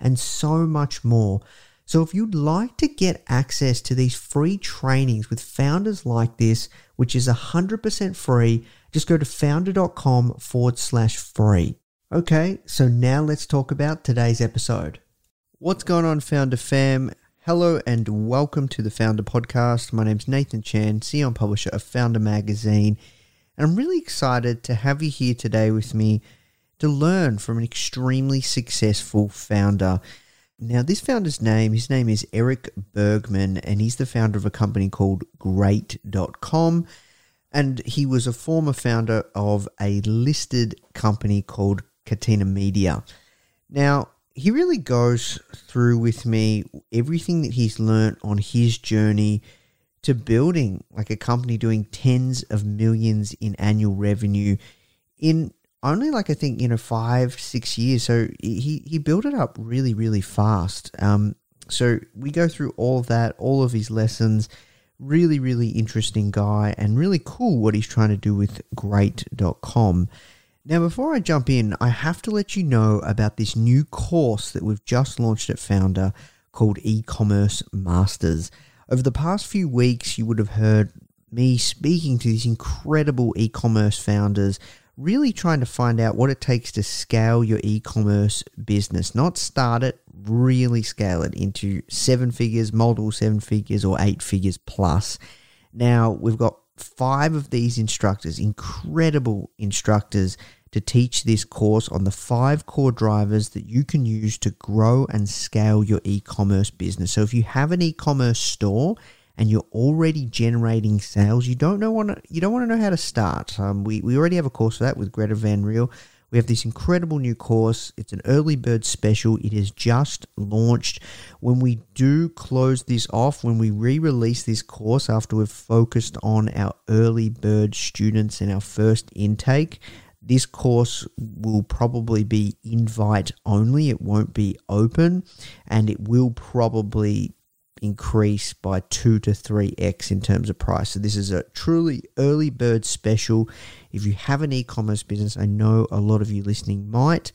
and so much more. So, if you'd like to get access to these free trainings with founders like this, which is 100% free, just go to foundr.com forward slash free. Okay, so now let's talk about today's episode. What's going on, Foundr Fam? Hello and welcome to the Foundr Podcast. My name's Nathan Chan, CEO and publisher of Foundr Magazine, and I'm really excited to have you here today with me to learn from an extremely successful founder. Now, this founder's name, his name is Erik Bergman, and he's the founder of a company called Great.com. And he was a former founder of a listed company called Catena Media. Now, he really goes through with me everything that he's learned on his journey to building like a company doing tens of millions in annual revenue in only like I think you know five six years. So he he built it up really really fast. Um, so we go through all of that, all of his lessons. Really really interesting guy and really cool what he's trying to do with Great.com. Now, before I jump in, I have to let you know about this new course that we've just launched at Foundr called E Commerce Masters. Over the past few weeks, you would have heard me speaking to these incredible e commerce founders, really trying to find out what it takes to scale your e commerce business. Not start it, really scale it into seven figures, multiple seven figures, or eight figures plus. Now, we've got five of these instructors, incredible instructors to teach this course on the five core drivers that you can use to grow and scale your e-commerce business. So if you have an e-commerce store and you're already generating sales, you don't know want to, you don't want to know how to start. Um, we we already have a course for that with Greta Van Riel. We have this incredible new course. It's an early bird special. It is just launched. When we do close this off, when we re release this course after we've focused on our early bird students and our first intake, this course will probably be invite only. It won't be open and it will probably increase by 2 to 3x in terms of price. So this is a truly early bird special. If you have an e-commerce business, I know a lot of you listening might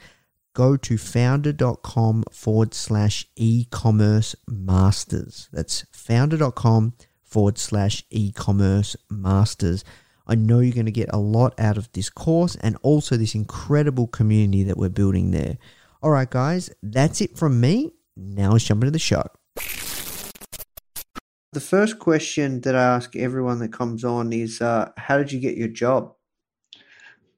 go to foundr.com forward slash e-commerce masters. That's foundr.com forward slash e-commerce masters. I know you're going to get a lot out of this course and also this incredible community that we're building there. All right, guys, that's it from me. Now let's jump into the show. The first question that I ask everyone that comes on is uh, How did you get your job?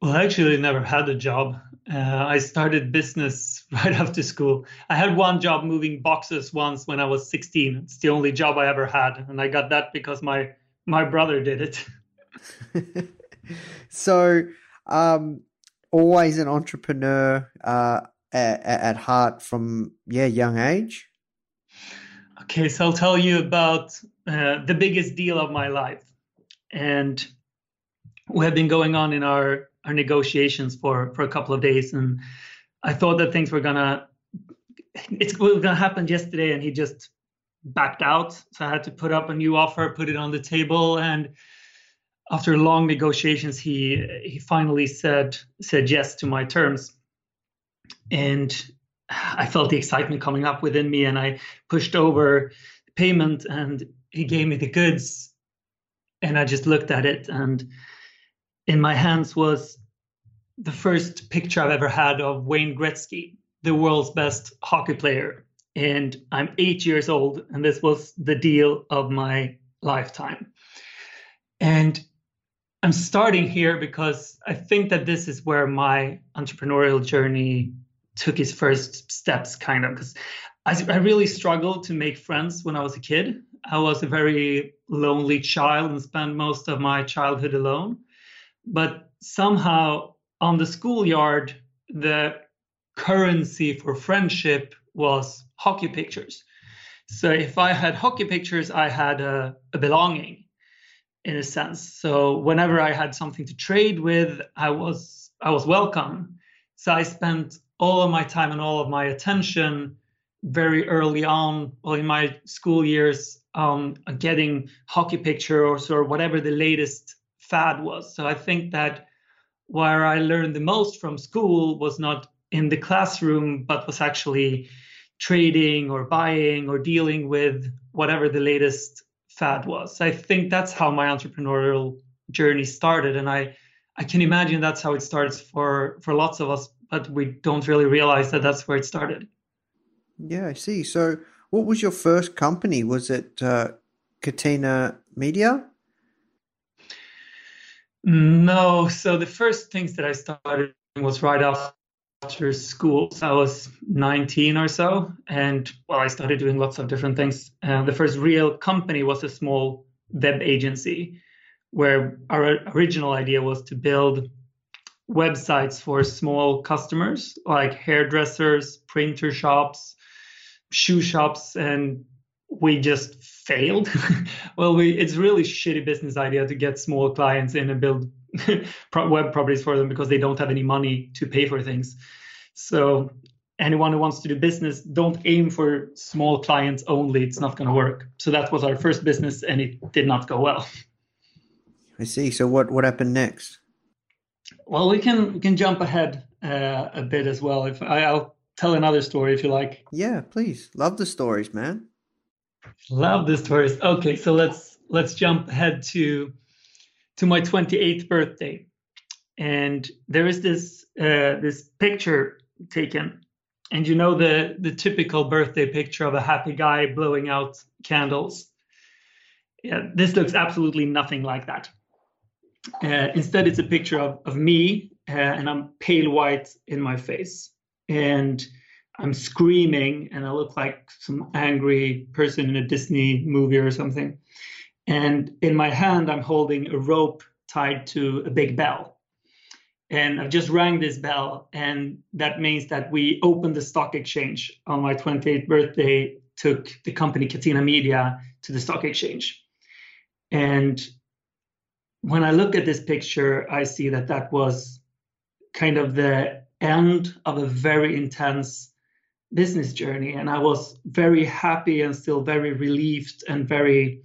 Well, I actually never had a job. Uh, I started business right after school. I had one job moving boxes once when I was 16. It's the only job I ever had, and I got that because my my brother did it. so, um, always an entrepreneur uh, at, at heart from yeah young age. Okay, so I'll tell you about uh, the biggest deal of my life, and we have been going on in our our negotiations for for a couple of days, and I thought that things were gonna it's going to happen yesterday, and he just backed out. So I had to put up a new offer, put it on the table, and after long negotiations, he he finally said said yes to my terms, and I felt the excitement coming up within me, and I pushed over payment, and he gave me the goods, and I just looked at it, and in my hands was the first picture I've ever had of Wayne Gretzky, the world's best hockey player, and I'm eight years old, and this was the deal of my lifetime, and I'm starting here because I think that this is where my entrepreneurial journey took his first steps, kind of. Because I, I, really struggled to make friends when I was a kid. I was a very lonely child and spent most of my childhood alone. But somehow on the schoolyard, the currency for friendship was hockey pictures. So if I had hockey pictures, I had a, a belonging in a sense. So whenever I had something to trade with, I was I was welcome. So I spent all of my time and all of my attention very early on, well, in my school years, um, getting hockey pictures or whatever the latest fad was. So I think that where I learned the most from school was not in the classroom, but was actually trading or buying or dealing with whatever the latest fad was. I think that's how my entrepreneurial journey started, and I I can imagine that's how it starts for for lots of us, but we don't really realize that that's where it started. Yeah, I see. So, what was your first company? Was it uh, Catena Media? No. So the first things that I started was right after after school. So I was 19 or so, and well, I started doing lots of different things. Uh, the first real company was a small web agency, where our original idea was to build websites for small customers like hairdressers, printer shops, shoe shops, and we just failed. well, we it's really shitty business idea to get small clients in and build web properties for them because they don't have any money to pay for things. So anyone who wants to do business, don't aim for small clients only. It's not going to work. So that was our first business, and it did not go well. I see. So what what happened next? Well, we can we can jump ahead uh, a bit as well. If I, I'll tell another story if you like. Yeah, please. Love the stories, man. Love the stories. Okay, so let's let's jump ahead to to my 28th birthday. And there is this uh, this picture taken, and you know the the typical birthday picture of a happy guy blowing out candles. Yeah, this looks absolutely nothing like that. Uh, instead, it's a picture of of me, uh, and I'm pale white in my face, and I'm screaming, and I look like some angry person in a Disney movie or something. And in my hand, I'm holding a rope tied to a big bell. And I've just rang this bell, and that means that we opened the stock exchange on my 28th birthday, took the company Catena Media to the stock exchange. And when I look at this picture, I see that that was kind of the end of a very intense business journey. And I was very happy and still very relieved and very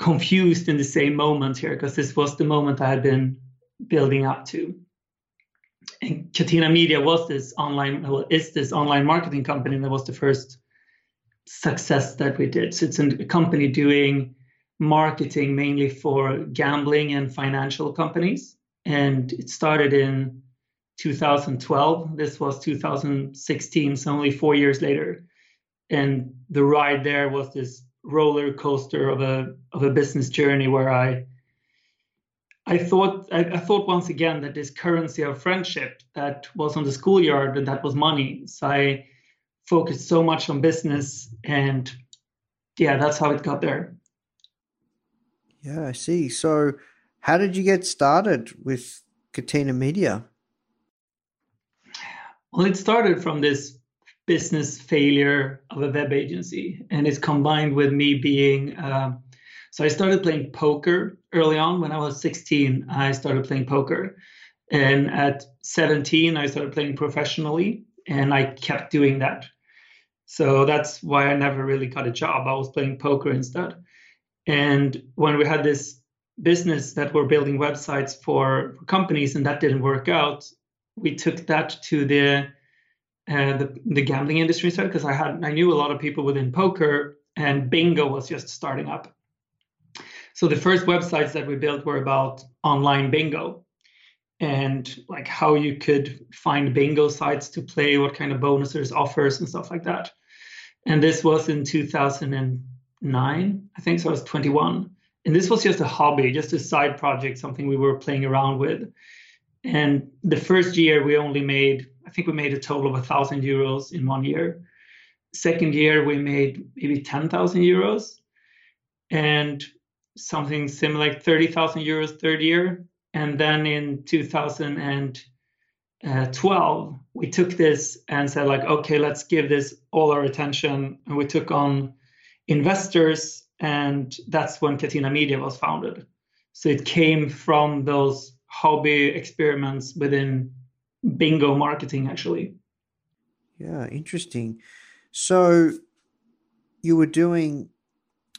confused in the same moment here because this was the moment I had been building up to. And Catena Media was this online, well, is this online marketing company that was the first success that we did. So it's a company doing marketing mainly for gambling and financial companies. And it started in 2012. This was 2016, so only four years later. And the ride there was this roller coaster of a of a business journey where I I thought I, I, thought once again that this currency of friendship that was on the schoolyard and that was money. So I focused so much on business and yeah, that's how it got there. Yeah, I see. So how did you get started with Catena Media? Well, it started from this business failure of a web agency, and it's combined with me being. Uh, so I started playing poker early on. When I was 16, I started playing poker, and at 17, I started playing professionally. and I kept doing that. So that's why I never really got a job. I was playing poker instead. And when we had this business that were building websites for, for companies and that didn't work out, we took that to the uh, the, the gambling industry instead because I had I knew a lot of people within poker and bingo was just starting up. So the first websites that we built were about online bingo and like how you could find bingo sites to play, what kind of bonuses, offers, and stuff like that. And this was in 2009, I think. So I was 21. And this was just a hobby, just a side project, something we were playing around with. And the first year we only made, I think we made a total of a thousand euros in one year. Second year we made maybe 10,000 euros. And something similar, like 30,000 euros third year. And then in 2012, uh, we took this and said, like, okay, let's give this all our attention. And we took on investors, and that's when Catena Media was founded. So it came from those hobby experiments within bingo marketing, actually. Yeah, interesting. So you were doing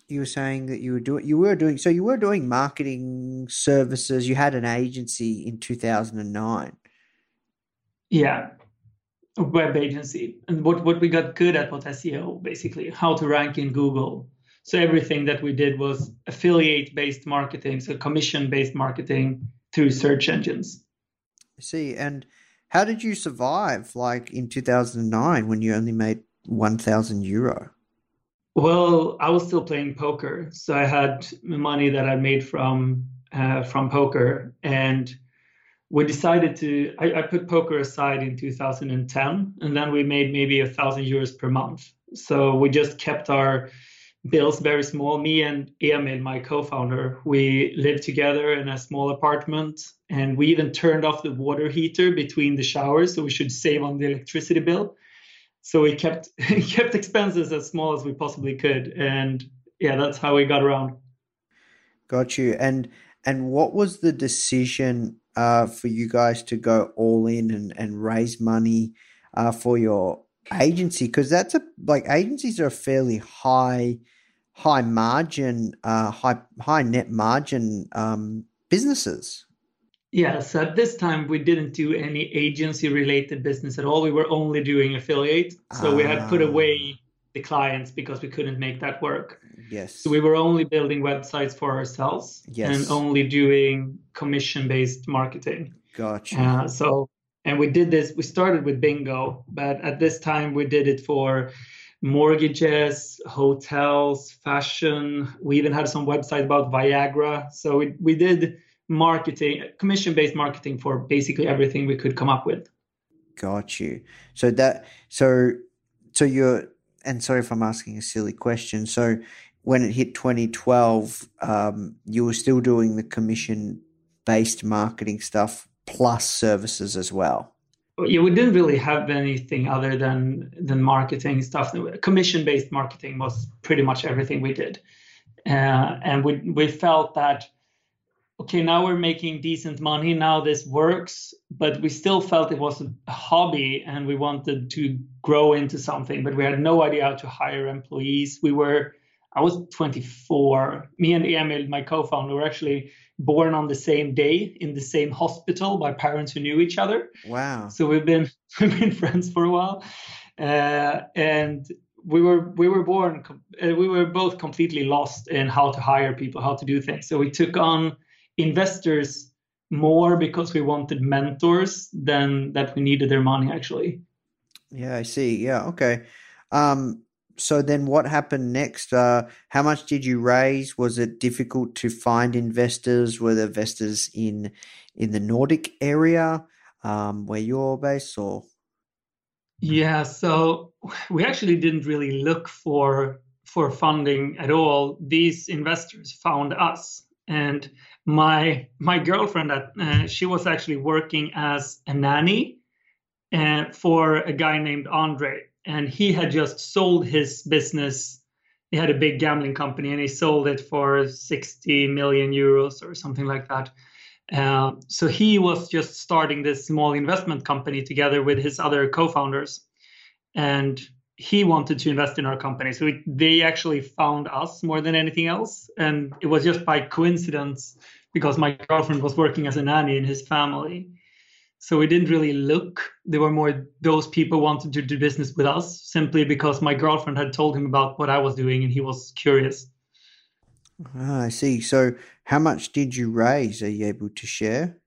you were saying that you were doing you were doing so you were doing marketing services you had an agency in 2009 yeah web agency. And what what we got good at was seo basically how to rank in google. So everything that we did was affiliate based marketing so commission based marketing through search engines. I see. And how did you survive like in 2009 when you only made 1000 euro? Well, I was still playing poker, so I had money that I made from uh, from poker, and we decided to. I, I, put poker aside in 2010, and then we made maybe a thousand euros per month. So we just kept our bills very small. Me and Emil, my co-founder, we lived together in a small apartment, and we even turned off the water heater between the showers, so we should save on the electricity bill so we kept kept expenses as small as we possibly could, and yeah, that's how we got around. Got you. And and what was the decision uh, for you guys to go all in and, and raise money uh, for your agency? Because that's a like agencies are a fairly high high margin, uh, high high net margin um, businesses. Yes, at this time we didn't do any agency related business at all. We were only doing affiliate. So we had put away ah. the clients because we couldn't make that work. Yes. So we were only building websites for ourselves yes. and only doing commission based marketing. Gotcha. Uh, so, and we did this, we started with bingo, but at this time we did it for mortgages, hotels, fashion. We even had some website about Viagra. So we, we did marketing, commission based marketing for basically everything we could come up with. Got you. So that so so you're and sorry if I'm asking a silly question. So when it hit 2012, um, you were still doing the commission based marketing stuff plus services as well. Yeah, we didn't really have anything other than than marketing stuff. Commission based marketing was pretty much everything we did, uh, and we we felt that okay, now we're making decent money. Now this works, but we still felt it was a hobby and we wanted to grow into something, but we had no idea how to hire employees. We were, I was 24. Me and Emil, my co founder, were actually born on the same day in the same hospital by parents who knew each other. Wow. So we've been, we've been friends for a while. Uh, and we were we were born uh, we were both completely lost in how to hire people how to do things so we took on investors more because we wanted mentors than that we needed their money actually. Yeah, I see. Yeah, okay. Um, so then what happened next? Uh, how much did you raise? Was it difficult to find investors? Were there investors in in the Nordic area um, where you're based or? Yeah, so we actually didn't really look for for funding at all. These investors found us and my my girlfriend uh, she was actually working as a nanny uh, for a guy named Andre. And he had just sold his business. He had a big gambling company and he sold it for 60 million euros or something like that. Uh, so he was just starting this small investment company together with his other co-founders, and he wanted to invest in our company. So they actually found us more than anything else, and it was just by coincidence because my girlfriend was working as a nanny in his family. So we didn't really look. There were more those people wanted to do business with us simply because my girlfriend had told him about what I was doing and he was curious. Ah, I see. So, how much did you raise? Are you able to share?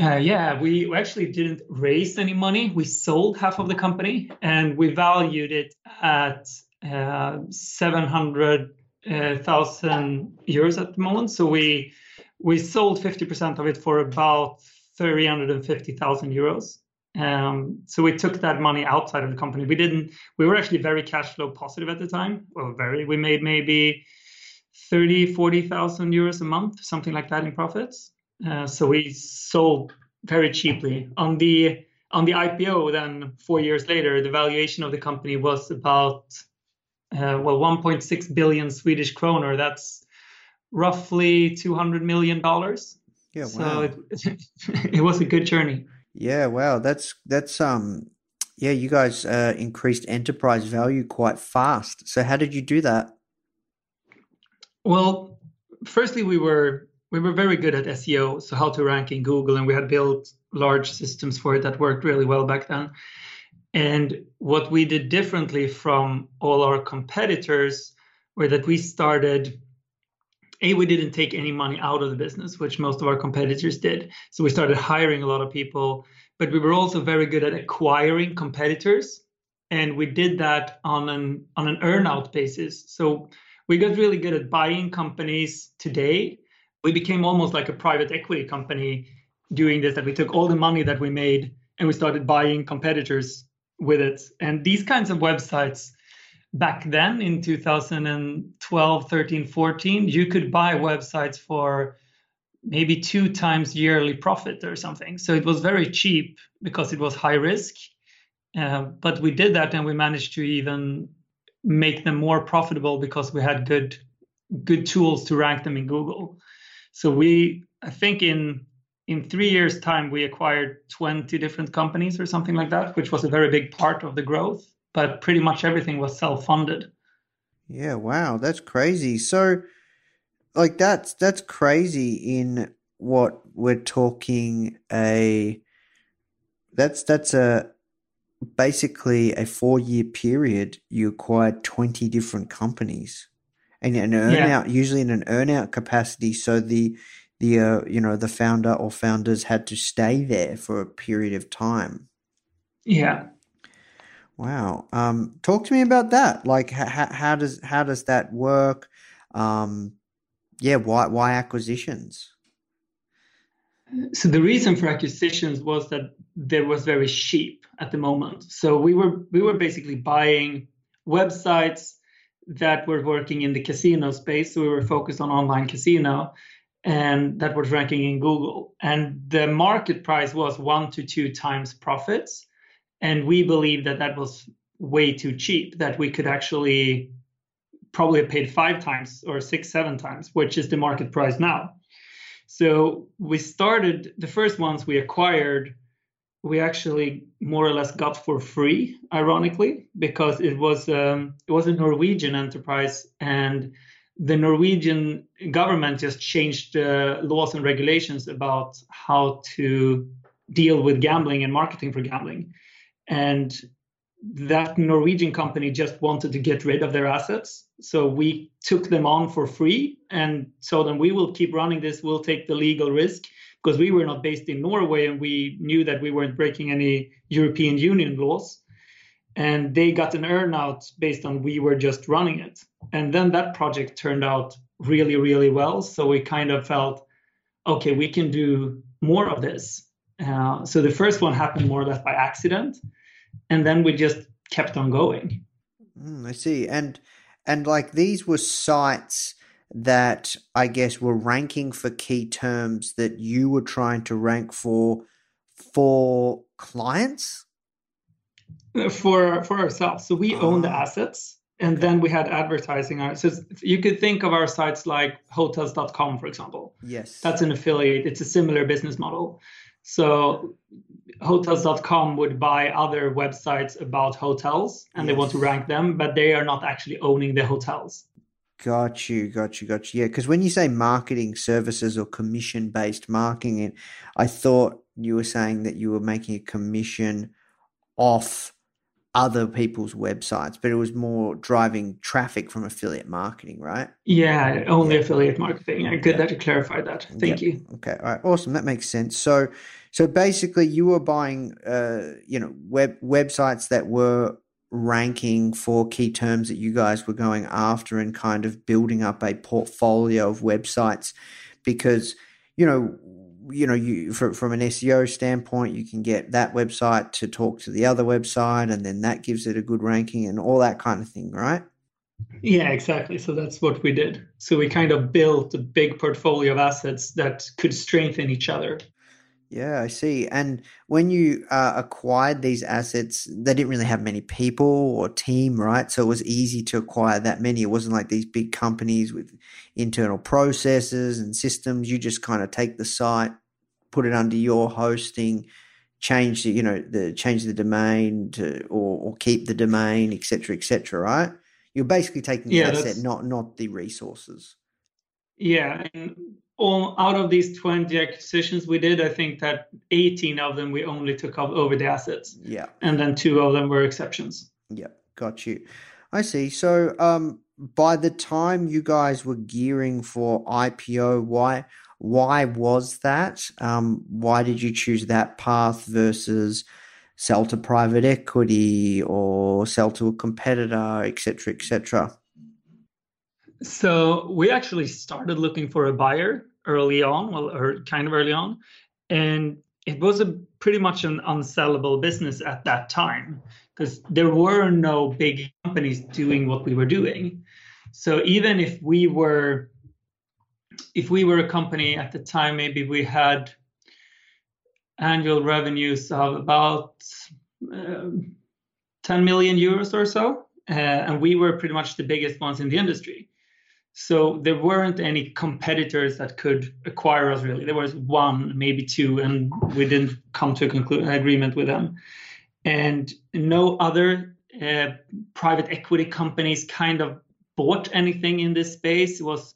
Uh, yeah, we actually didn't raise any money. We sold half of the company and we valued it at uh, 700,000 uh, euros at the moment. So we we sold 50% of it for about 350,000 euros. Um, so we took that money outside of the company. We didn't. We were actually very cash flow positive at the time. Well, very. We made maybe 30, 40,000 euros a month, something like that in profits. Uh, so we sold very cheaply. On the on the IPO, then four years later, the valuation of the company was about uh, well 1.6 billion Swedish kroner. That's roughly 200 million dollars. Yeah, So wow. it, it was a good journey. Yeah, wow. That's that's um yeah, you guys uh increased enterprise value quite fast. So how did you do that? Well, firstly, we were we were very good at SEO, so how to rank in Google, and we had built large systems for it that worked really well back then. And what we did differently from all our competitors were that we started. A, we didn't take any money out of the business, which most of our competitors did. So we started hiring a lot of people, but we were also very good at acquiring competitors, and we did that on an on an earnout basis. So we got really good at buying companies today. We became almost like a private equity company doing this, that we took all the money that we made and we started buying competitors with it. And these kinds of websites back then in 2012, 13, 14, you could buy websites for maybe two times yearly profit or something. So it was very cheap because it was high risk. Uh, but we did that and we managed to even make them more profitable because we had good good tools to rank them in Google. So we I think in in 3 years time we acquired 20 different companies or something like that, which was a very big part of the growth, but pretty much everything was self-funded. Yeah, wow, that's crazy. So like that's that's crazy in what we're talking a that's that's a basically a four year period you acquired 20 different companies and an earn Yeah. usually in an earn out capacity so the the uh, you know the founder or founders had to stay there for a period of time Yeah. Wow um talk to me about that like how, how does how does that work um yeah why why acquisitions So the reason for acquisitions was that there was very cheap at the moment. So we were we were basically buying websites that were working in the casino space. So we were focused on online casino and that was ranking in Google. And the market price was one to two times profits. And we believe that that was way too cheap, that we could actually probably have paid five times or six, seven times, which is the market price now. So we started the first ones we acquired, we actually more or less got for free, ironically, because it was um, it was a Norwegian enterprise, and the Norwegian government just changed uh, laws and regulations about how to deal with gambling and marketing for gambling, and that Norwegian company just wanted to get rid of their assets. So we took them on for free and told them we will keep running this, we'll take the legal risk because we were not based in Norway and we knew that we weren't breaking any European Union laws. And they got an earnout based on we were just running it. And then that project turned out really, really well. So we kind of felt, okay, we can do more of this. Uh, so the first one happened more or less by accident and then we just kept on going. Mm, I see. And and like these were sites that I guess were ranking for key terms that you were trying to rank for for clients. for for ourselves. So we own the Ah. assets, and then we had advertising on. So you could think of our sites like hotels.com, for example. Yes. That's an affiliate. It's a similar business model. So hotels.com would buy other websites about hotels and they want to rank them, but they are not actually owning the hotels. Got you, got you, got you. Yeah, because when you say marketing services or commission based marketing, I thought you were saying that you were making a commission off other people's websites, but it was more driving traffic from affiliate marketing, right? Yeah, only Yeah. affiliate marketing. Yeah, Good Yeah. that you clarified that. Thank Yeah. you. Okay, all right, awesome. That makes sense. So, so basically, you were buying, uh, you know, web websites that were ranking for key terms that you guys were going after, and kind of building up a portfolio of websites, because you know, you know, you from from an SEO standpoint, you can get that website to talk to the other website, and then that gives it a good ranking, and all that kind of thing, right? Yeah, exactly. So that's what we did. So we kind of built a big portfolio of assets that could strengthen each other. Yeah, I see. And when you uh, acquired these assets, they didn't really have many people or team, right? So it was easy to acquire that many. It wasn't like these big companies with internal processes and systems. You just kind of take the site, put it under your hosting, change the, you know, the change the domain to or, or keep the domain, etc., cetera, et cetera, right? You're basically taking the Yeah, asset, not not the resources. Yeah, and all out of these 20 acquisitions we did, I think that 18 of them we only took o- over the assets, Yeah. and then two of them were exceptions. Yeah, got you. I see. So, um, by the time you guys were gearing for IPO, why why was that? Um, why did you choose that path versus sell to private equity or sell to a competitor, et cetera, et cetera? So we actually started looking for a buyer early on, well, or kind of early on, and it was a pretty much an unsellable business at that time because there were no big companies doing what we were doing. So even if we were if we were a company at the time, maybe we had annual revenues of about um 10 million euros or so, uh, and we were pretty much the biggest ones in the industry. So there weren't any competitors that could acquire us really. There was one, maybe two, and we didn't come to a conclu- agreement with them. And no other uh, private equity companies kind of bought anything in this space. It was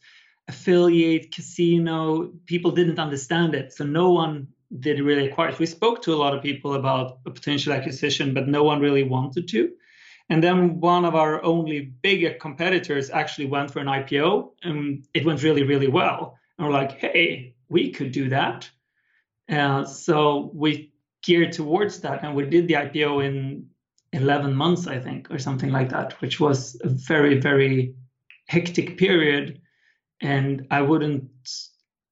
affiliate, casino. People didn't understand it, so no one did really acquire. We spoke to a lot of people about a potential acquisition, but no one really wanted to. And then one of our only bigger competitors actually went for an IPO and it went really, really well. And we're like, hey, we could do that. Uh, so we geared towards that and we did the IPO in 11 months, I think, or something like that, which was a very, very hectic period. And I wouldn't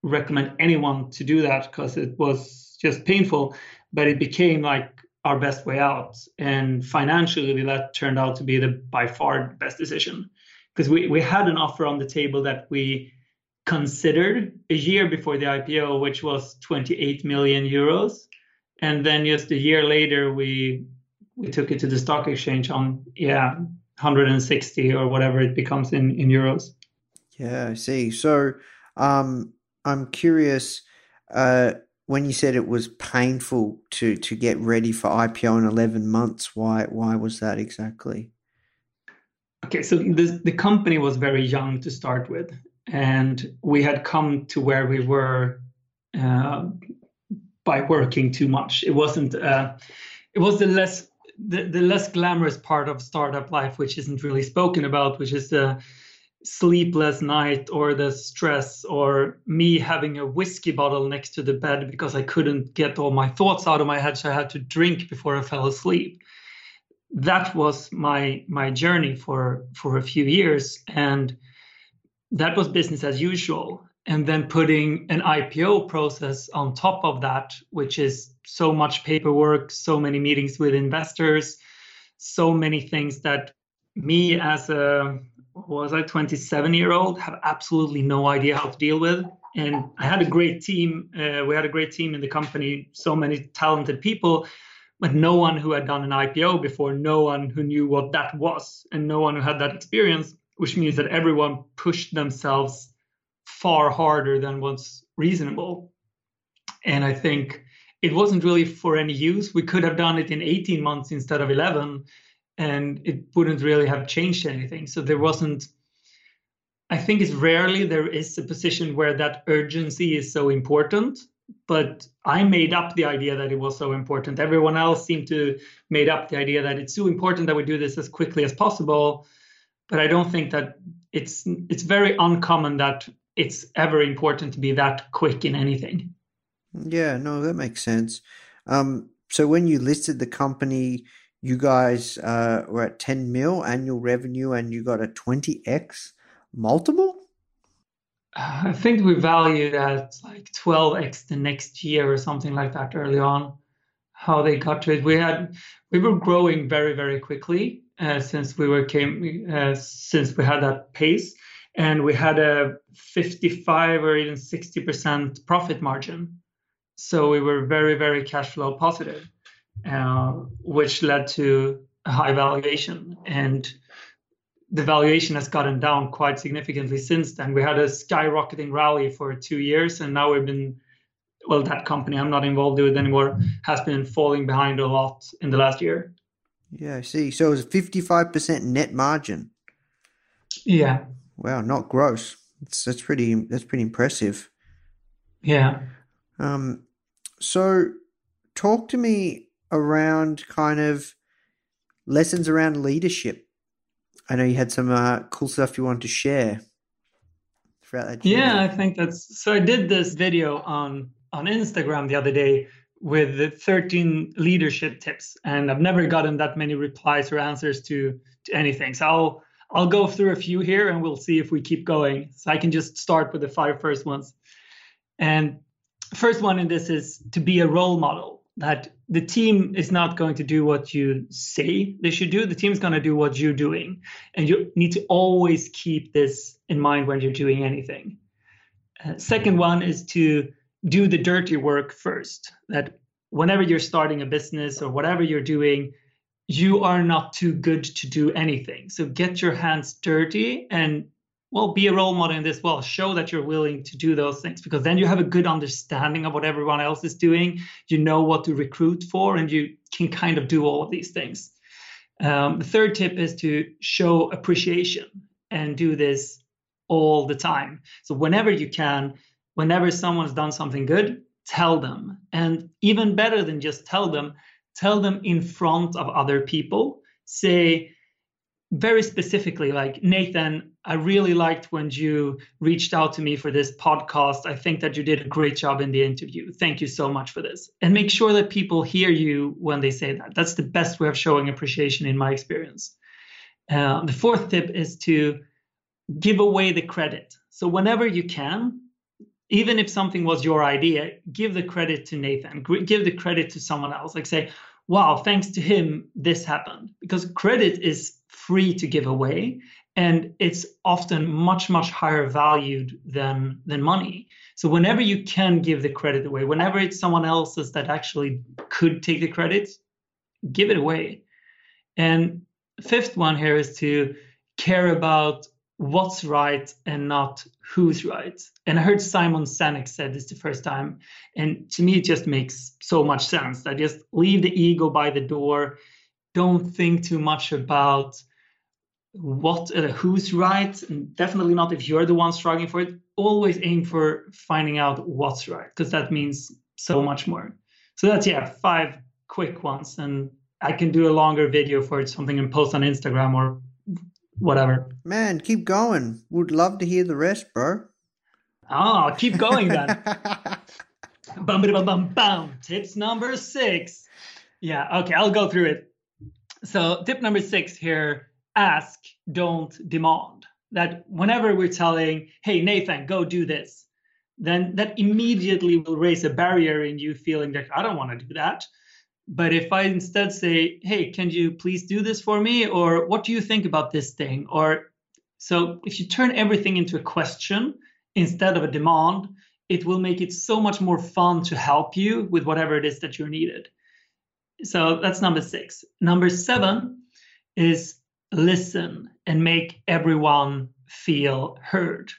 recommend anyone to do that because it was just painful, but it became like our best way out. And financially, that turned out to be the by far best decision because we, we had an offer on the table that we considered a year before the IPO, which was 28 million euros. And then just a year later, we we took it to the stock exchange on yeah 160 or whatever it becomes in in euros. Yeah, I see. So, um, I'm curious. Uh, when you said it was painful to to get ready for IPO in 11 months, why why was that exactly? Okay, so the the company was very young to start with, and we had come to where we were uh, by working too much. It wasn't. Uh, it was the less the, the less glamorous part of startup life, which isn't really spoken about, which is the sleepless night or the stress or me having a whiskey bottle next to the bed because I couldn't get all my thoughts out of my head, so I had to drink before I fell asleep. That was my my journey for for a few years, and that was business as usual. And then putting an IPO process on top of that, which is so much paperwork, so many meetings with investors, so many things that me as a was I 27 year old have absolutely no idea how to deal with. And I had a great team. Uh, we had a great team in the company, so many talented people, but no one who had done an IPO before, no one who knew what that was, and no one who had that experience, which means that everyone pushed themselves far harder than was reasonable. And I think it wasn't really for any use. We could have done it in 18 months instead of 11, and it wouldn't really have changed anything. So there wasn't. I think it's rarely there is a position where that urgency is so important but I made up the idea that it was so important. Everyone else seemed to made up the idea that it's so important that we do this as quickly as possible. But I don't think that it's it's very uncommon that it's ever important to be that quick in anything. Yeah, no, that makes sense. Um, so when you listed the company, you guys uh, were at 10 mil annual revenue and you got a 20x multiple? I think we valued at like 12x the next year or something like that early on. How they got to it, we had we were growing very very quickly uh, since we were came uh, since we had that pace, and we had a 55 or even 60 percent profit margin. So we were very very cash flow positive, uh, which led to a high valuation and the valuation has gotten down quite significantly since then. We had a skyrocketing rally for two years, and now we've been, well, that company I'm not involved with anymore has been falling behind a lot in the last year. Yeah, I see. So it was a 55% net margin. Yeah. Wow, not gross. That's that's pretty that's pretty impressive. Yeah. Um so talk to me around kind of lessons around leadership I know you had some uh, cool stuff you wanted to share throughout that. Journey. Yeah, I think that's so. I did this video on on Instagram the other day with the 13 leadership tips, and I've never gotten that many replies or answers to to anything. So I'll I'll go through a few here, and we'll see if we keep going. So I can just start with the five first ones. And first one in this is to be a role model that the team is not going to do what you say they should do. The team is going to do what you're doing. And you need to always keep this in mind when you're doing anything. Uh, second one is to do the dirty work first. That whenever you're starting a business or whatever you're doing, you are not too good to do anything. So get your hands dirty and well be a role model in this well show that you're willing to do those things because then you have a good understanding of what everyone else is doing. You know what to recruit for and you can kind of do all of these things. Um, the third tip is to show appreciation and do this all the time. So whenever you can whenever someone's done something good tell them. And even better than just tell them tell them in front of other people. Say very specifically like nathan i really liked when you reached out to me for this podcast. I think that you did a great job in the interview. Thank you so much for this. And make sure that people hear you when they say that. That's the best way of showing appreciation in my experience. Uh, the fourth tip is to give away the credit. So whenever you can even if something was your idea give the credit to nathan. Give the credit to someone else. Like say wow thanks to him this happened. Because credit is free to give away and it's often much much higher valued than than money. So whenever you can give the credit away whenever it's someone else's that actually could take the credit give it away. And fifth one here is to care about what's right and not who's right. And i heard simon sinek said this the first time and to me it just makes so much sense. That just leave the ego by the door don't think too much about what uh, who's right and definitely not if you're the one struggling for it. Always aim for finding out what's right because that means so much more. So that's yeah five quick ones and i can do a longer video for it something and post on instagram or whatever man keep going would love to hear the rest bro oh keep going then bum, bum, bum, bum. tips number six yeah okay i'll go through it so tip number six here ask, don't demand. That whenever we're telling, hey, Nathan, go do this, then that immediately will raise a barrier in you feeling that I don't want to do that. But if I instead say, hey, can you please do this for me? Or what do you think about this thing? Or so if you turn everything into a question instead of a demand, it will make it so much more fun to help you with whatever it is that you're needed. So that's number six. Number seven is listen and make everyone feel heard.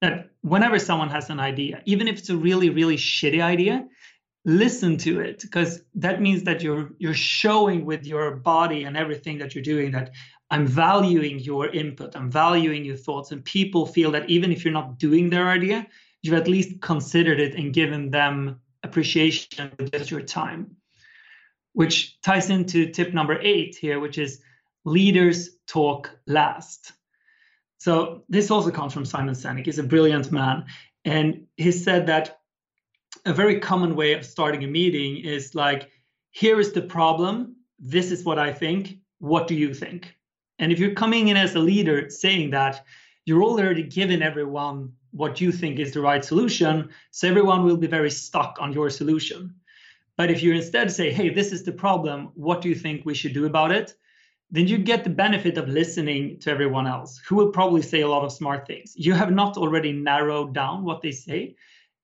That whenever someone has an idea, even if it's a really, really shitty idea, listen to it because that means that you're you're showing with your body and everything that you're doing that I'm valuing your input, I'm valuing your thoughts, and people feel that even if you're not doing their idea, you've at least considered it and given them appreciation with your time. Which ties into tip number eight here, which is leaders talk last. So this also comes from Simon Sinek. He's a brilliant man. And he said that a very common way of starting a meeting is like, here is the problem. This is what I think. What do you think? And if you're coming in as a leader saying that, you're already giving everyone what you think is the right solution. So everyone will be very stuck on your solution. But if you instead say, hey, this is the problem, what do you think we should do about it? Then you get the benefit of listening to everyone else who will probably say a lot of smart things. You have not already narrowed down what they say.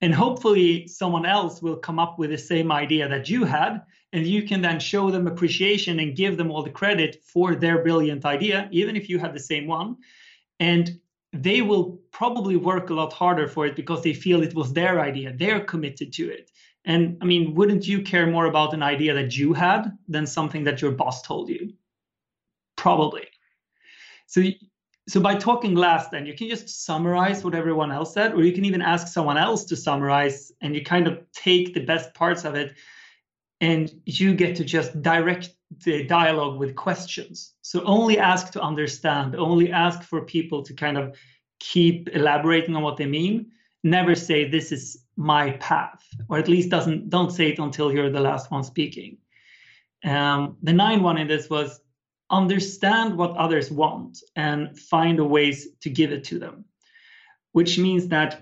And hopefully, someone else will come up with the same idea that you had. And you can then show them appreciation and give them all the credit for their brilliant idea, even if you had the same one. And they will probably work a lot harder for it because they feel it was their idea. They're committed to it. And I mean, wouldn't you care more about an idea that you had than something that your boss told you? Probably. So so by talking last then you can just summarize what everyone else said or you can even ask someone else to summarize and you kind of take the best parts of it and you get to just direct the dialogue with questions. So only ask to understand only ask for people to kind of keep elaborating on what they mean. Never say this is my path or at least doesn't don't say it until you're the last one speaking. Um, the nine one in this was understand what others want and find a ways to give it to them which means that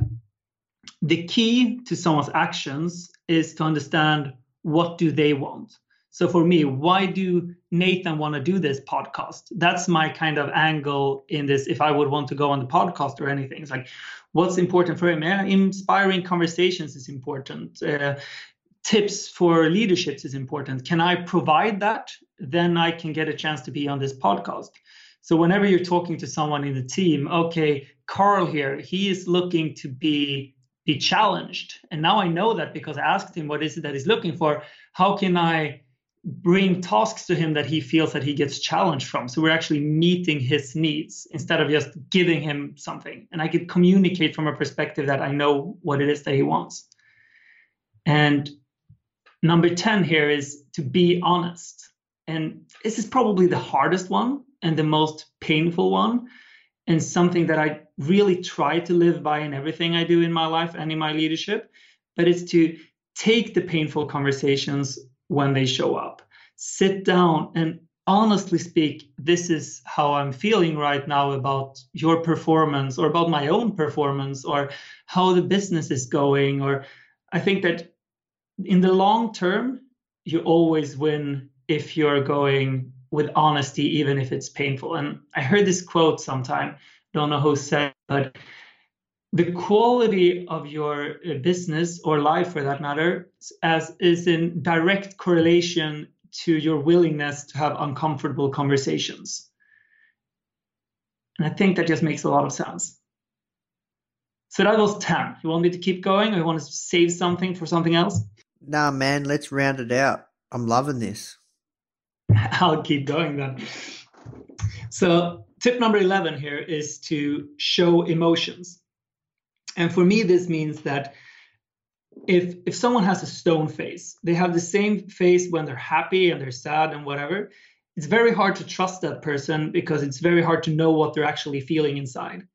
the key to someone's actions is to understand what do they want. So for me why do nathan want to do this podcast? That's my kind of angle in this if i would want to go on the podcast or anything. It's like what's important for him? Inspiring conversations is important. Uh, tips for leaderships is important. Can I provide that? Then I can get a chance to be on this podcast. So whenever you're talking to someone in the team, okay, Carl here, he is looking to be be challenged. And now I know that because I asked him what is it that he's looking for. How can I bring tasks to him that he feels that he gets challenged from? So we're actually meeting his needs instead of just giving him something. And I could communicate from a perspective that I know what it is that he wants. And Number 10 here is to be honest. And this is probably the hardest one and the most painful one, and something that I really try to live by in everything I do in my life and in my leadership. But it's to take the painful conversations when they show up, sit down and honestly speak, this is how I'm feeling right now about your performance or about my own performance or how the business is going. Or I think that in the long term, you always win if you're going with honesty, even if it's painful. And I heard this quote sometime, don't know who said, but the quality of your uh, business or life for that matter as is in direct correlation to your willingness to have uncomfortable conversations. And I think that just makes a lot of sense. So that was 10. You want me to keep going or you want to save something for something else? Nah, man, let's round it out. I'm loving this. I'll keep going then. So, tip number 11 here is to show emotions. And for me, this means that if if someone has a stone face, they have the same face when they're happy and they're sad and whatever. It's very hard to trust that person because it's very hard to know what they're actually feeling inside.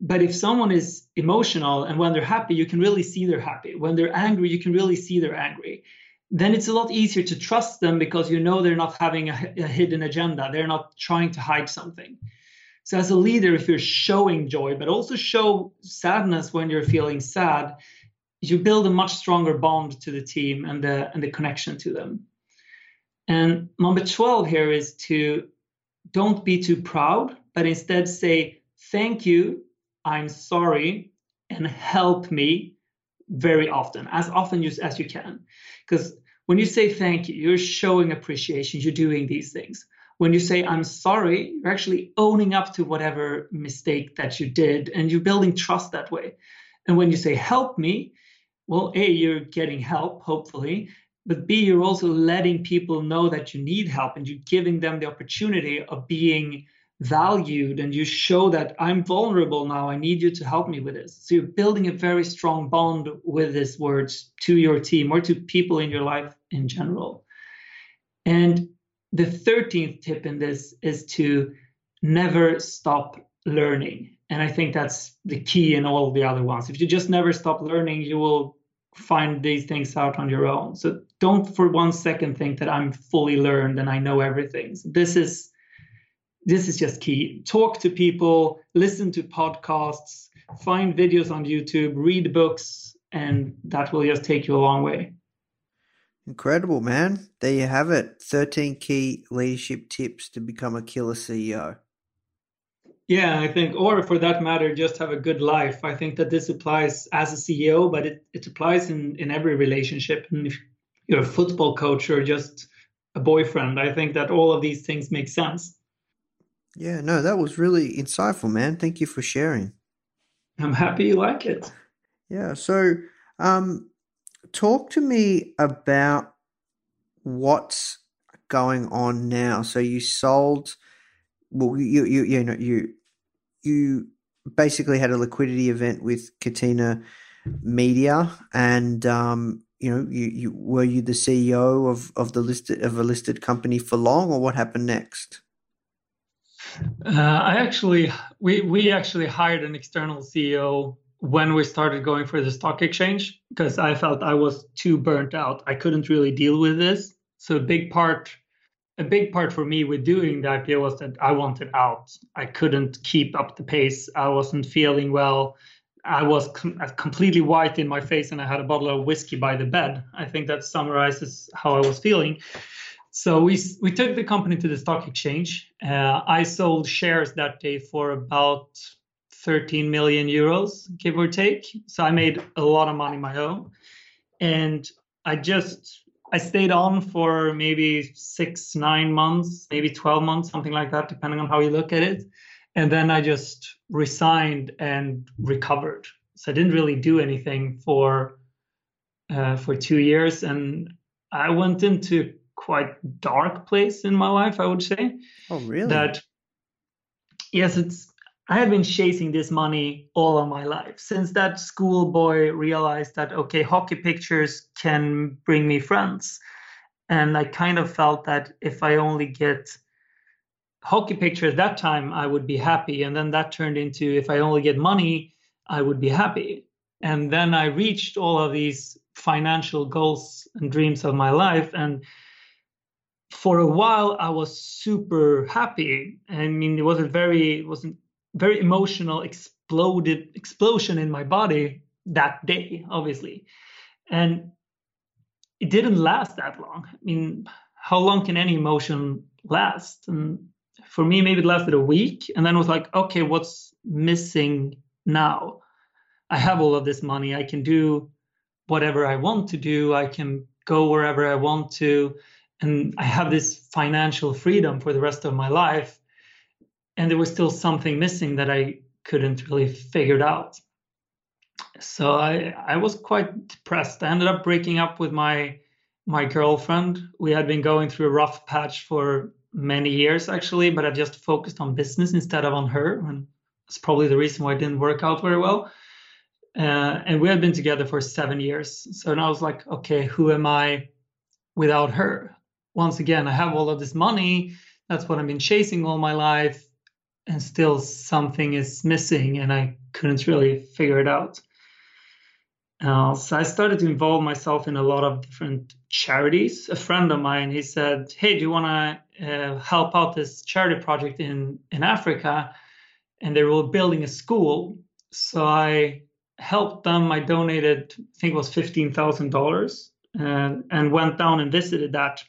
But if someone is emotional and when they're happy, you can really see they're happy. When they're angry, you can really see they're angry. Then it's a lot easier to trust them because you know they're not having a, a hidden agenda. They're not trying to hide something. So, as a leader, if you're showing joy, but also show sadness when you're feeling sad, you build a much stronger bond to the team and the and the connection to them. And number 12 here is to don't be too proud, but instead say thank you I'm sorry, and help me very often, as often as you can. Because when you say thank you, you're showing appreciation, you're doing these things. When you say I'm sorry, you're actually owning up to whatever mistake that you did and you're building trust that way. And when you say help me, well, A, you're getting help, hopefully, but B, you're also letting people know that you need help and you're giving them the opportunity of being valued and you show that I'm vulnerable now. I need you to help me with this. So you're building a very strong bond with these words to your team or to people in your life in general. And the 13th tip in this is to never stop learning. And I think that's the key in all the other ones. If you just never stop learning, you will find these things out on your own. So don't for one second think that I'm fully learned and I know everything. So this is this is just key. Talk to people, listen to podcasts, find videos on YouTube, read books, and that will just take you a long way. Incredible, man. There you have it 13 key leadership tips to become a killer CEO. Yeah, I think, or for that matter, just have a good life. I think that this applies as a CEO, but it, it applies in, in every relationship. And if you're a football coach or just a boyfriend, I think that all of these things make sense. Yeah, no, that was really insightful, man. Thank you for sharing. I'm happy you like it. Yeah. So, um, talk to me about what's going on now. So you sold, well, you you you know you you basically had a liquidity event with Catena Media, and um, you know you, you were you the CEO of of the listed of a listed company for long, or what happened next? Uh, I actually, we we actually hired an external CEO when we started going for the stock exchange because I felt I was too burnt out. I couldn't really deal with this. So a big part, a big part for me with doing the IPO was that I wanted out. I couldn't keep up the pace. I wasn't feeling well. I was com- completely white in my face, and I had a bottle of whiskey by the bed. I think that summarizes how I was feeling. So we we took the company to the stock exchange. Uh, I sold shares that day for about 13 million euros, give or take. So I made a lot of money my own, and I just I stayed on for maybe six, nine months, maybe 12 months, something like that, depending on how you look at it. And then I just resigned and recovered. So I didn't really do anything for uh, for two years, and I went into quite dark place in my life, I would say. Oh, really? That yes, it's I have been chasing this money all of my life. Since that schoolboy realized that okay, hockey pictures can bring me friends, and I kind of felt that if I only get hockey pictures that time, I would be happy, and then that turned into if I only get money, I would be happy, and then I reached all of these financial goals and dreams of my life. And for a while I was super happy. I mean, it was a very it was a very emotional exploded explosion in my body that day, obviously, and it didn't last that long. I mean, how long can any emotion last? And for me, maybe it lasted a week, and then it was like, okay, what's missing now? I have all of this money. I can do whatever I want to do. I can go wherever I want to and I have this financial freedom for the rest of my life. And there was still something missing that I couldn't really figure out. So I, I was quite depressed. I ended up breaking up with my my girlfriend. We had been going through a rough patch for many years actually, but I just focused on business instead of on her. And that's probably the reason why it didn't work out very well. Uh, and we had been together for seven years. So now I was like, okay, who am I without her? Once again, I have all of this money. That's what I've been chasing all my life. And still something is missing, and I couldn't really figure it out. Uh, so I started to involve myself in a lot of different charities. A friend of mine, he said, "Hey, do you want to uh, help out this charity project in in Africa?" And they were building a school. So I helped them. I donated, I think it was fifteen thousand dollars, and went down and visited that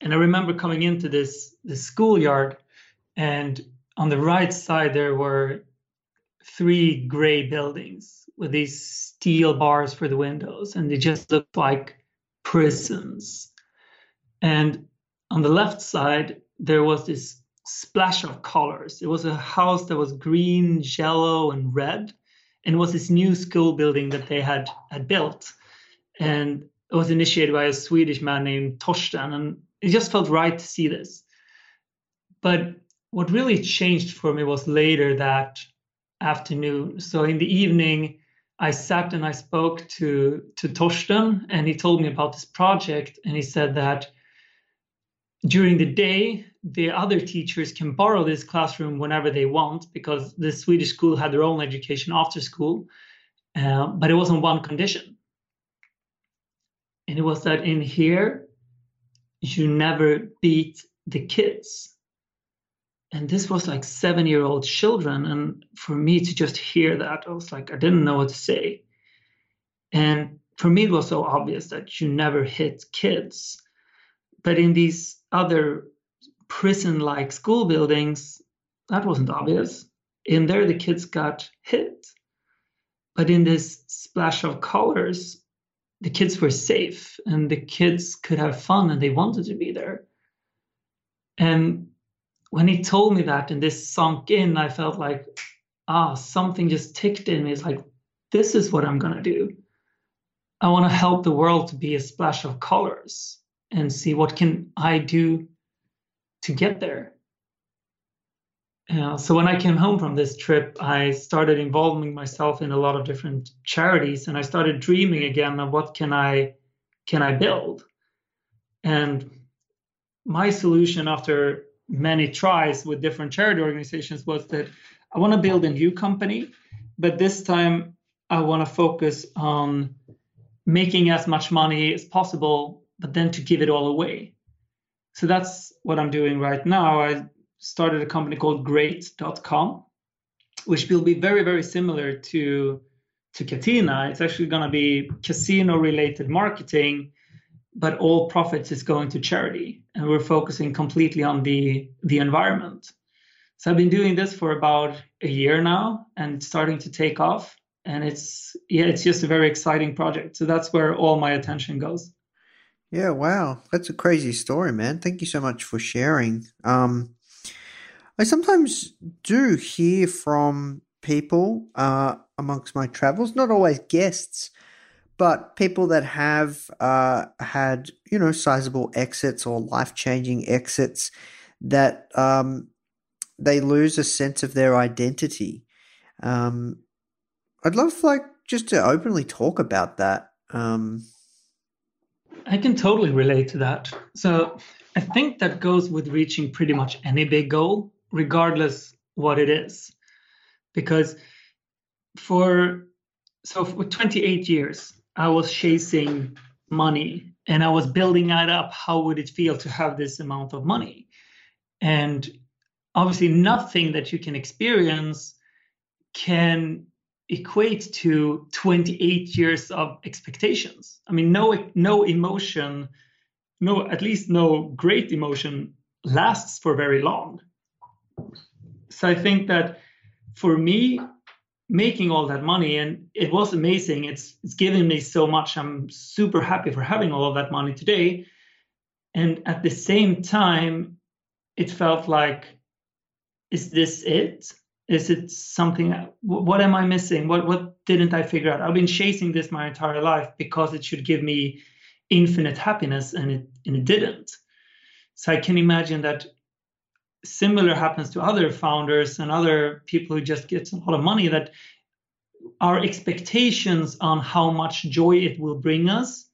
and I remember coming into this this schoolyard, and on the right side there were three gray buildings with these steel bars for the windows, and they just looked like prisons. And on the left side, there was this splash of colors. It was a house that was green, yellow, and red. And it was this new school building that they had, had built. And it was initiated by a Swedish man named Torsten. And it just felt right to see this. But what really changed for me was later that afternoon. So in the evening, I sat and I spoke to to Torsten, and he told me about this project, and he said that during the day the other teachers can borrow this classroom whenever they want because the Swedish school had their own education after school, uh, but it was on one condition, and it was that in here you never beat the kids. And this was like seven year old children and for me to just hear that i was like i didn't know what to say. And for me it was so obvious that you never hit kids. But in these other prison like school buildings that wasn't obvious. In there the kids got hit. But in this splash of colors the kids were safe and the kids could have fun and they wanted to be there and when he told me that and this sunk in, I felt like, ah, something just ticked in me. It's like, this is what I'm going to do. I want to help the world to be a splash of colors and see what can I do to get there. So when I came home from this trip, I started involving myself in a lot of different charities, and I started dreaming again of what can I can I build. And my solution after many tries with different charity organizations was that I want to build a new company, but this time I want to focus on making as much money as possible, but then to give it all away. So that's what I'm doing right now. I started a company called Great.com, which will be very, very similar to to Catena. It's actually going to be casino related marketing but all profits is going to charity and we're focusing completely on the the environment. So i've been doing this for about a year now and it's starting to take off and it's yeah it's just a very exciting project. So that's where all my attention goes. Yeah wow. That's a crazy story man. Thank you so much for sharing. Um i sometimes do hear from people uh amongst my travels not always guests but people that have uh, had you know sizable exits or life changing exits that um, they lose a sense of their identity. Um, I'd love like just to openly talk about that. Um, I can totally relate to that. So I think that goes with reaching pretty much any big goal, regardless what it is, because for so for 28 years I was chasing money and I was building it up. How would it feel to have this amount of money? And obviously, nothing that you can experience can equate to 28 years of expectations. I mean, no, no emotion, no, at least no great emotion lasts for very long. So I think that for me, making all that money and it was amazing it's it's given me so much i'm super happy for having all of that money today. And at the same time it felt like is this it? Is it something what am i missing? What what didn't i figure out? I've been chasing this my entire life because it should give me infinite happiness and it and it didn't. So i can imagine that similar happens to other founders and other people who just get a lot of money that our expectations on how much joy it will bring us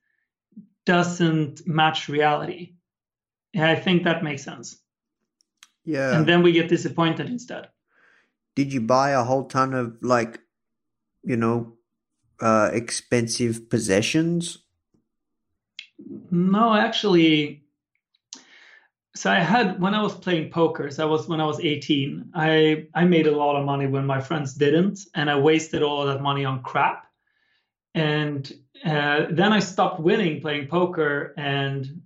doesn't match reality. And I think that makes sense. Yeah. And then we get disappointed instead. Did you buy a whole ton of like, you know, uh, expensive possessions? No, actually, so I had when I was playing poker, so I was when I was 18, I I made a lot of money when my friends didn't, and I wasted all of that money on crap. And uh, then I stopped winning playing poker, and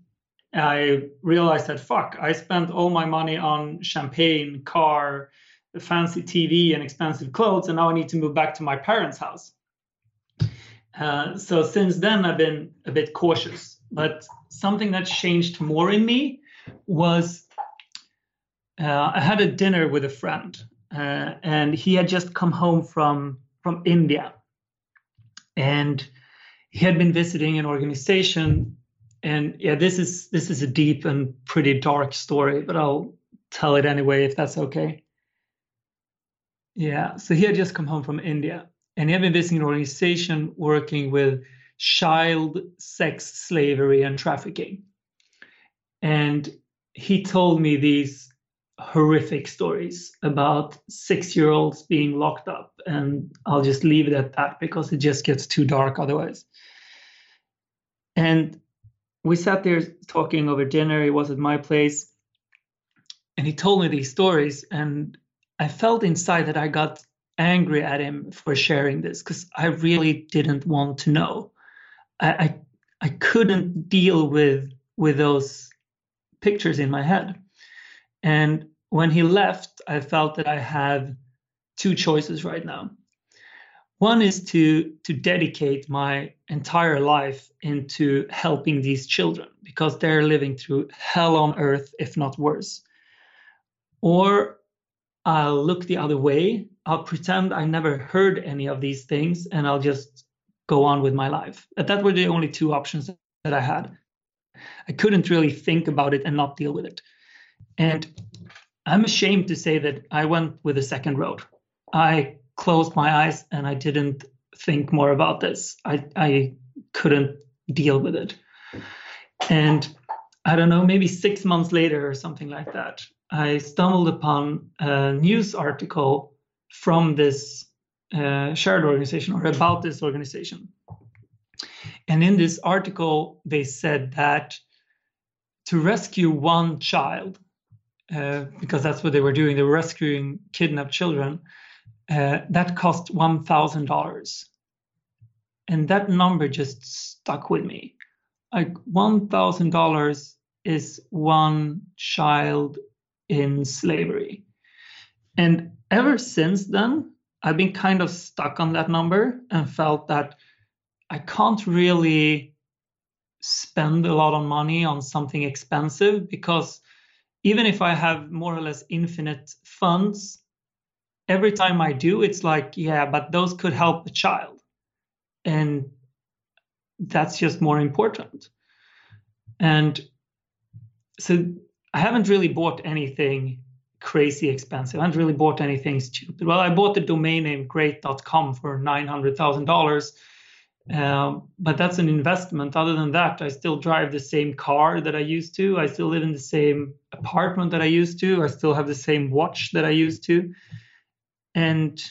I realized that fuck, I spent all my money on champagne, car, fancy TV, and expensive clothes, and now I need to move back to my parents' house. Uh, so since then, I've been a bit cautious but something that changed more in me was uh, I had a dinner with a friend, uh, and he had just come home from from India, and he had been visiting an organization. And yeah, this is this is a deep and pretty dark story, but I'll tell it anyway if that's okay. Yeah, so he had just come home from India, and he had been visiting an organization working with child sex slavery and trafficking. And he told me these horrific stories about six year olds being locked up. And I'll just leave it at that because it just gets too dark otherwise. And we sat there talking over dinner. It was at my place. And he told me these stories. And I felt inside that I got angry at him for sharing this because I really didn't want to know. I, I, I couldn't deal with with those pictures in my head. And when he left, I felt that I have two choices right now. One is to to dedicate my entire life into helping these children because they're living through hell on earth, if not worse. Or I'll look the other way. I'll pretend I never heard any of these things and I'll just go on with my life. That were the only two options that I had. I couldn't really think about it and not deal with it. And I'm ashamed to say that I went with the second road. I closed my eyes and I didn't think more about this. I, I couldn't deal with it. And I don't know, maybe six months later or something like that, I stumbled upon a news article from this uh, shared organization or about this organization. And in this article, they said that to rescue one child, uh, because that's what they were doing, they were rescuing kidnapped children, uh, that cost $1,000. And that number just stuck with me. Like $1,000 is one child in slavery. And ever since then, I've been kind of stuck on that number and felt that I can't really spend a lot of money on something expensive because even if I have more or less infinite funds, every time I do, it's like, yeah, but those could help a child. And that's just more important. And so I haven't really bought anything crazy expensive. I haven't really bought anything stupid. Well, I bought the domain name great.com for $900,000. Um, but that's an investment. Other than that, I still drive the same car that I used to. I still live in the same apartment that I used to. I still have the same watch that I used to. And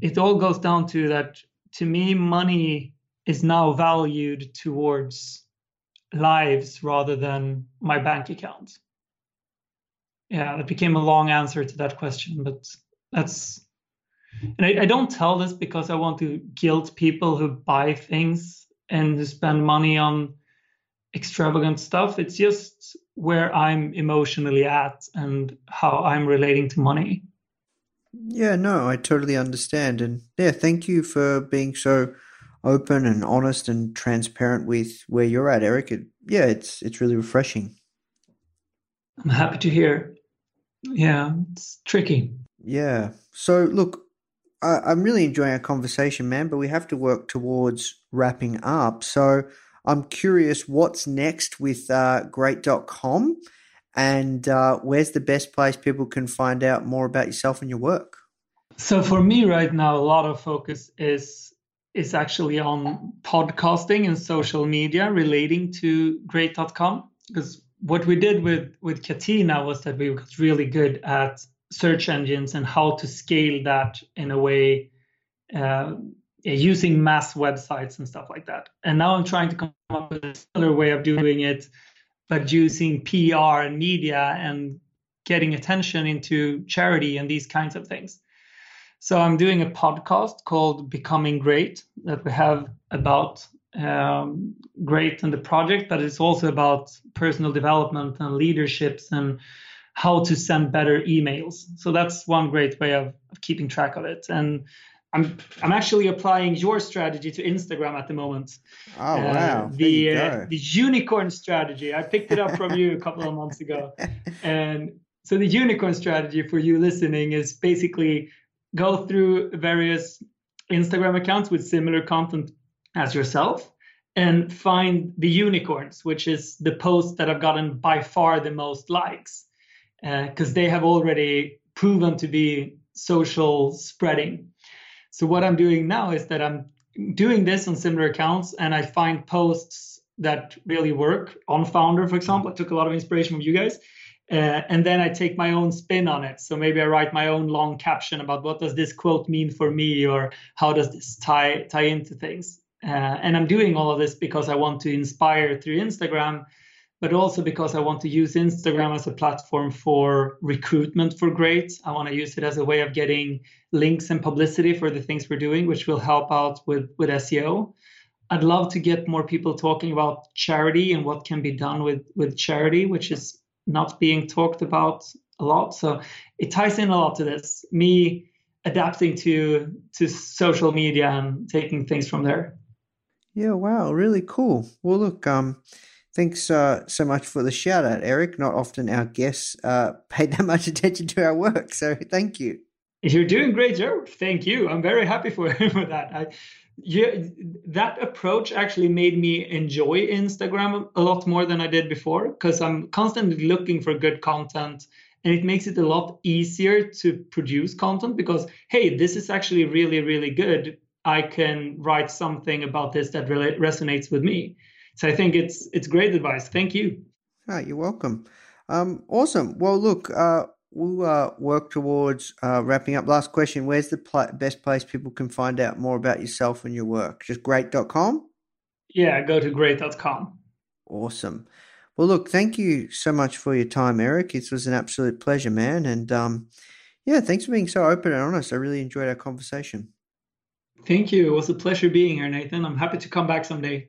it all goes down to that to me, money is now valued towards lives rather than my bank account yeah, that became a long answer to that question, but that's and I, I, don't tell this because I want to guilt people who buy things and who spend money on extravagant stuff. It's just where I'm emotionally at and how I'm relating to money. Yeah, no, I totally understand. And yeah, thank you for being so open and honest and transparent with where you're at, Erik. It, yeah, it's it's really refreshing. I'm happy to hear yeah, it's tricky. Yeah. So look, I, am really enjoying our conversation, man, but we have to work towards wrapping up. So I'm curious what's next with uh, great.com and uh, where's the best place people can find out more about yourself and your work? So for me right now, a lot of focus is is actually on podcasting and social media relating to great.com because what we did with with Catena was that we got really good at search engines and how to scale that in a way uh, using mass websites and stuff like that. And now I'm trying to come up with a similar way of doing it, but using PR and media and getting attention into charity and these kinds of things. So I'm doing a podcast called Becoming Great that we have about um, great in the project, but it's also about personal development and leaderships and how to send better emails. So that's one great way of, of keeping track of it. And I'm I'm actually applying your strategy to Instagram at the moment. Oh uh, wow! The uh, the unicorn strategy. I picked it up from you a couple of months ago, and so the unicorn strategy for you listening is basically go through various Instagram accounts with similar content as yourself and find the unicorns, which is the posts that have gotten by far the most likes, because uh, they have already proven to be social spreading so what I'm doing now is that I'm doing this on similar accounts and I find posts that really work on Foundr, for example. I took a lot of inspiration from you guys. Uh, and then I take my own spin on it. So maybe I write my own long caption about what does this quote mean for me, or how does this tie tie into things. Uh, and I'm doing all of this because I want to inspire through Instagram, but also because I want to use Instagram as a platform for recruitment for great. I want to use it as a way of getting links and publicity for the things we're doing, which will help out with, with SEO. I'd love to get more people talking about charity and what can be done with, with charity, which is not being talked about a lot. So it ties in a lot to this. Me adapting to to social media and taking things from there. Yeah, wow, really cool. Well, look, um, Thanks uh, so much for the shout out, Erik. Not often our guests uh, pay that much attention to our work, so thank you. You're doing great, Joe. Thank you. I'm very happy for, for that. I, yeah, that approach actually made me enjoy Instagram a lot more than I did before because I'm constantly looking for good content and it makes it a lot easier to produce content because hey this is actually really really good i can write something about this that really resonates with me so I think it's it's great advice. Thank you. Oh, you're welcome. Um, awesome. Well, look, uh, we'll uh, work towards uh, wrapping up. Last question: Where's the pl- best place people can find out more about yourself and your work? Just great.com. Yeah, go to great.com. Awesome. Well, look, thank you so much for your time, Erik. It was an absolute pleasure, man. And um, yeah, thanks for being so open and honest. I really enjoyed our conversation. Thank you. It was a pleasure being here, Nathan. I'm happy to come back someday.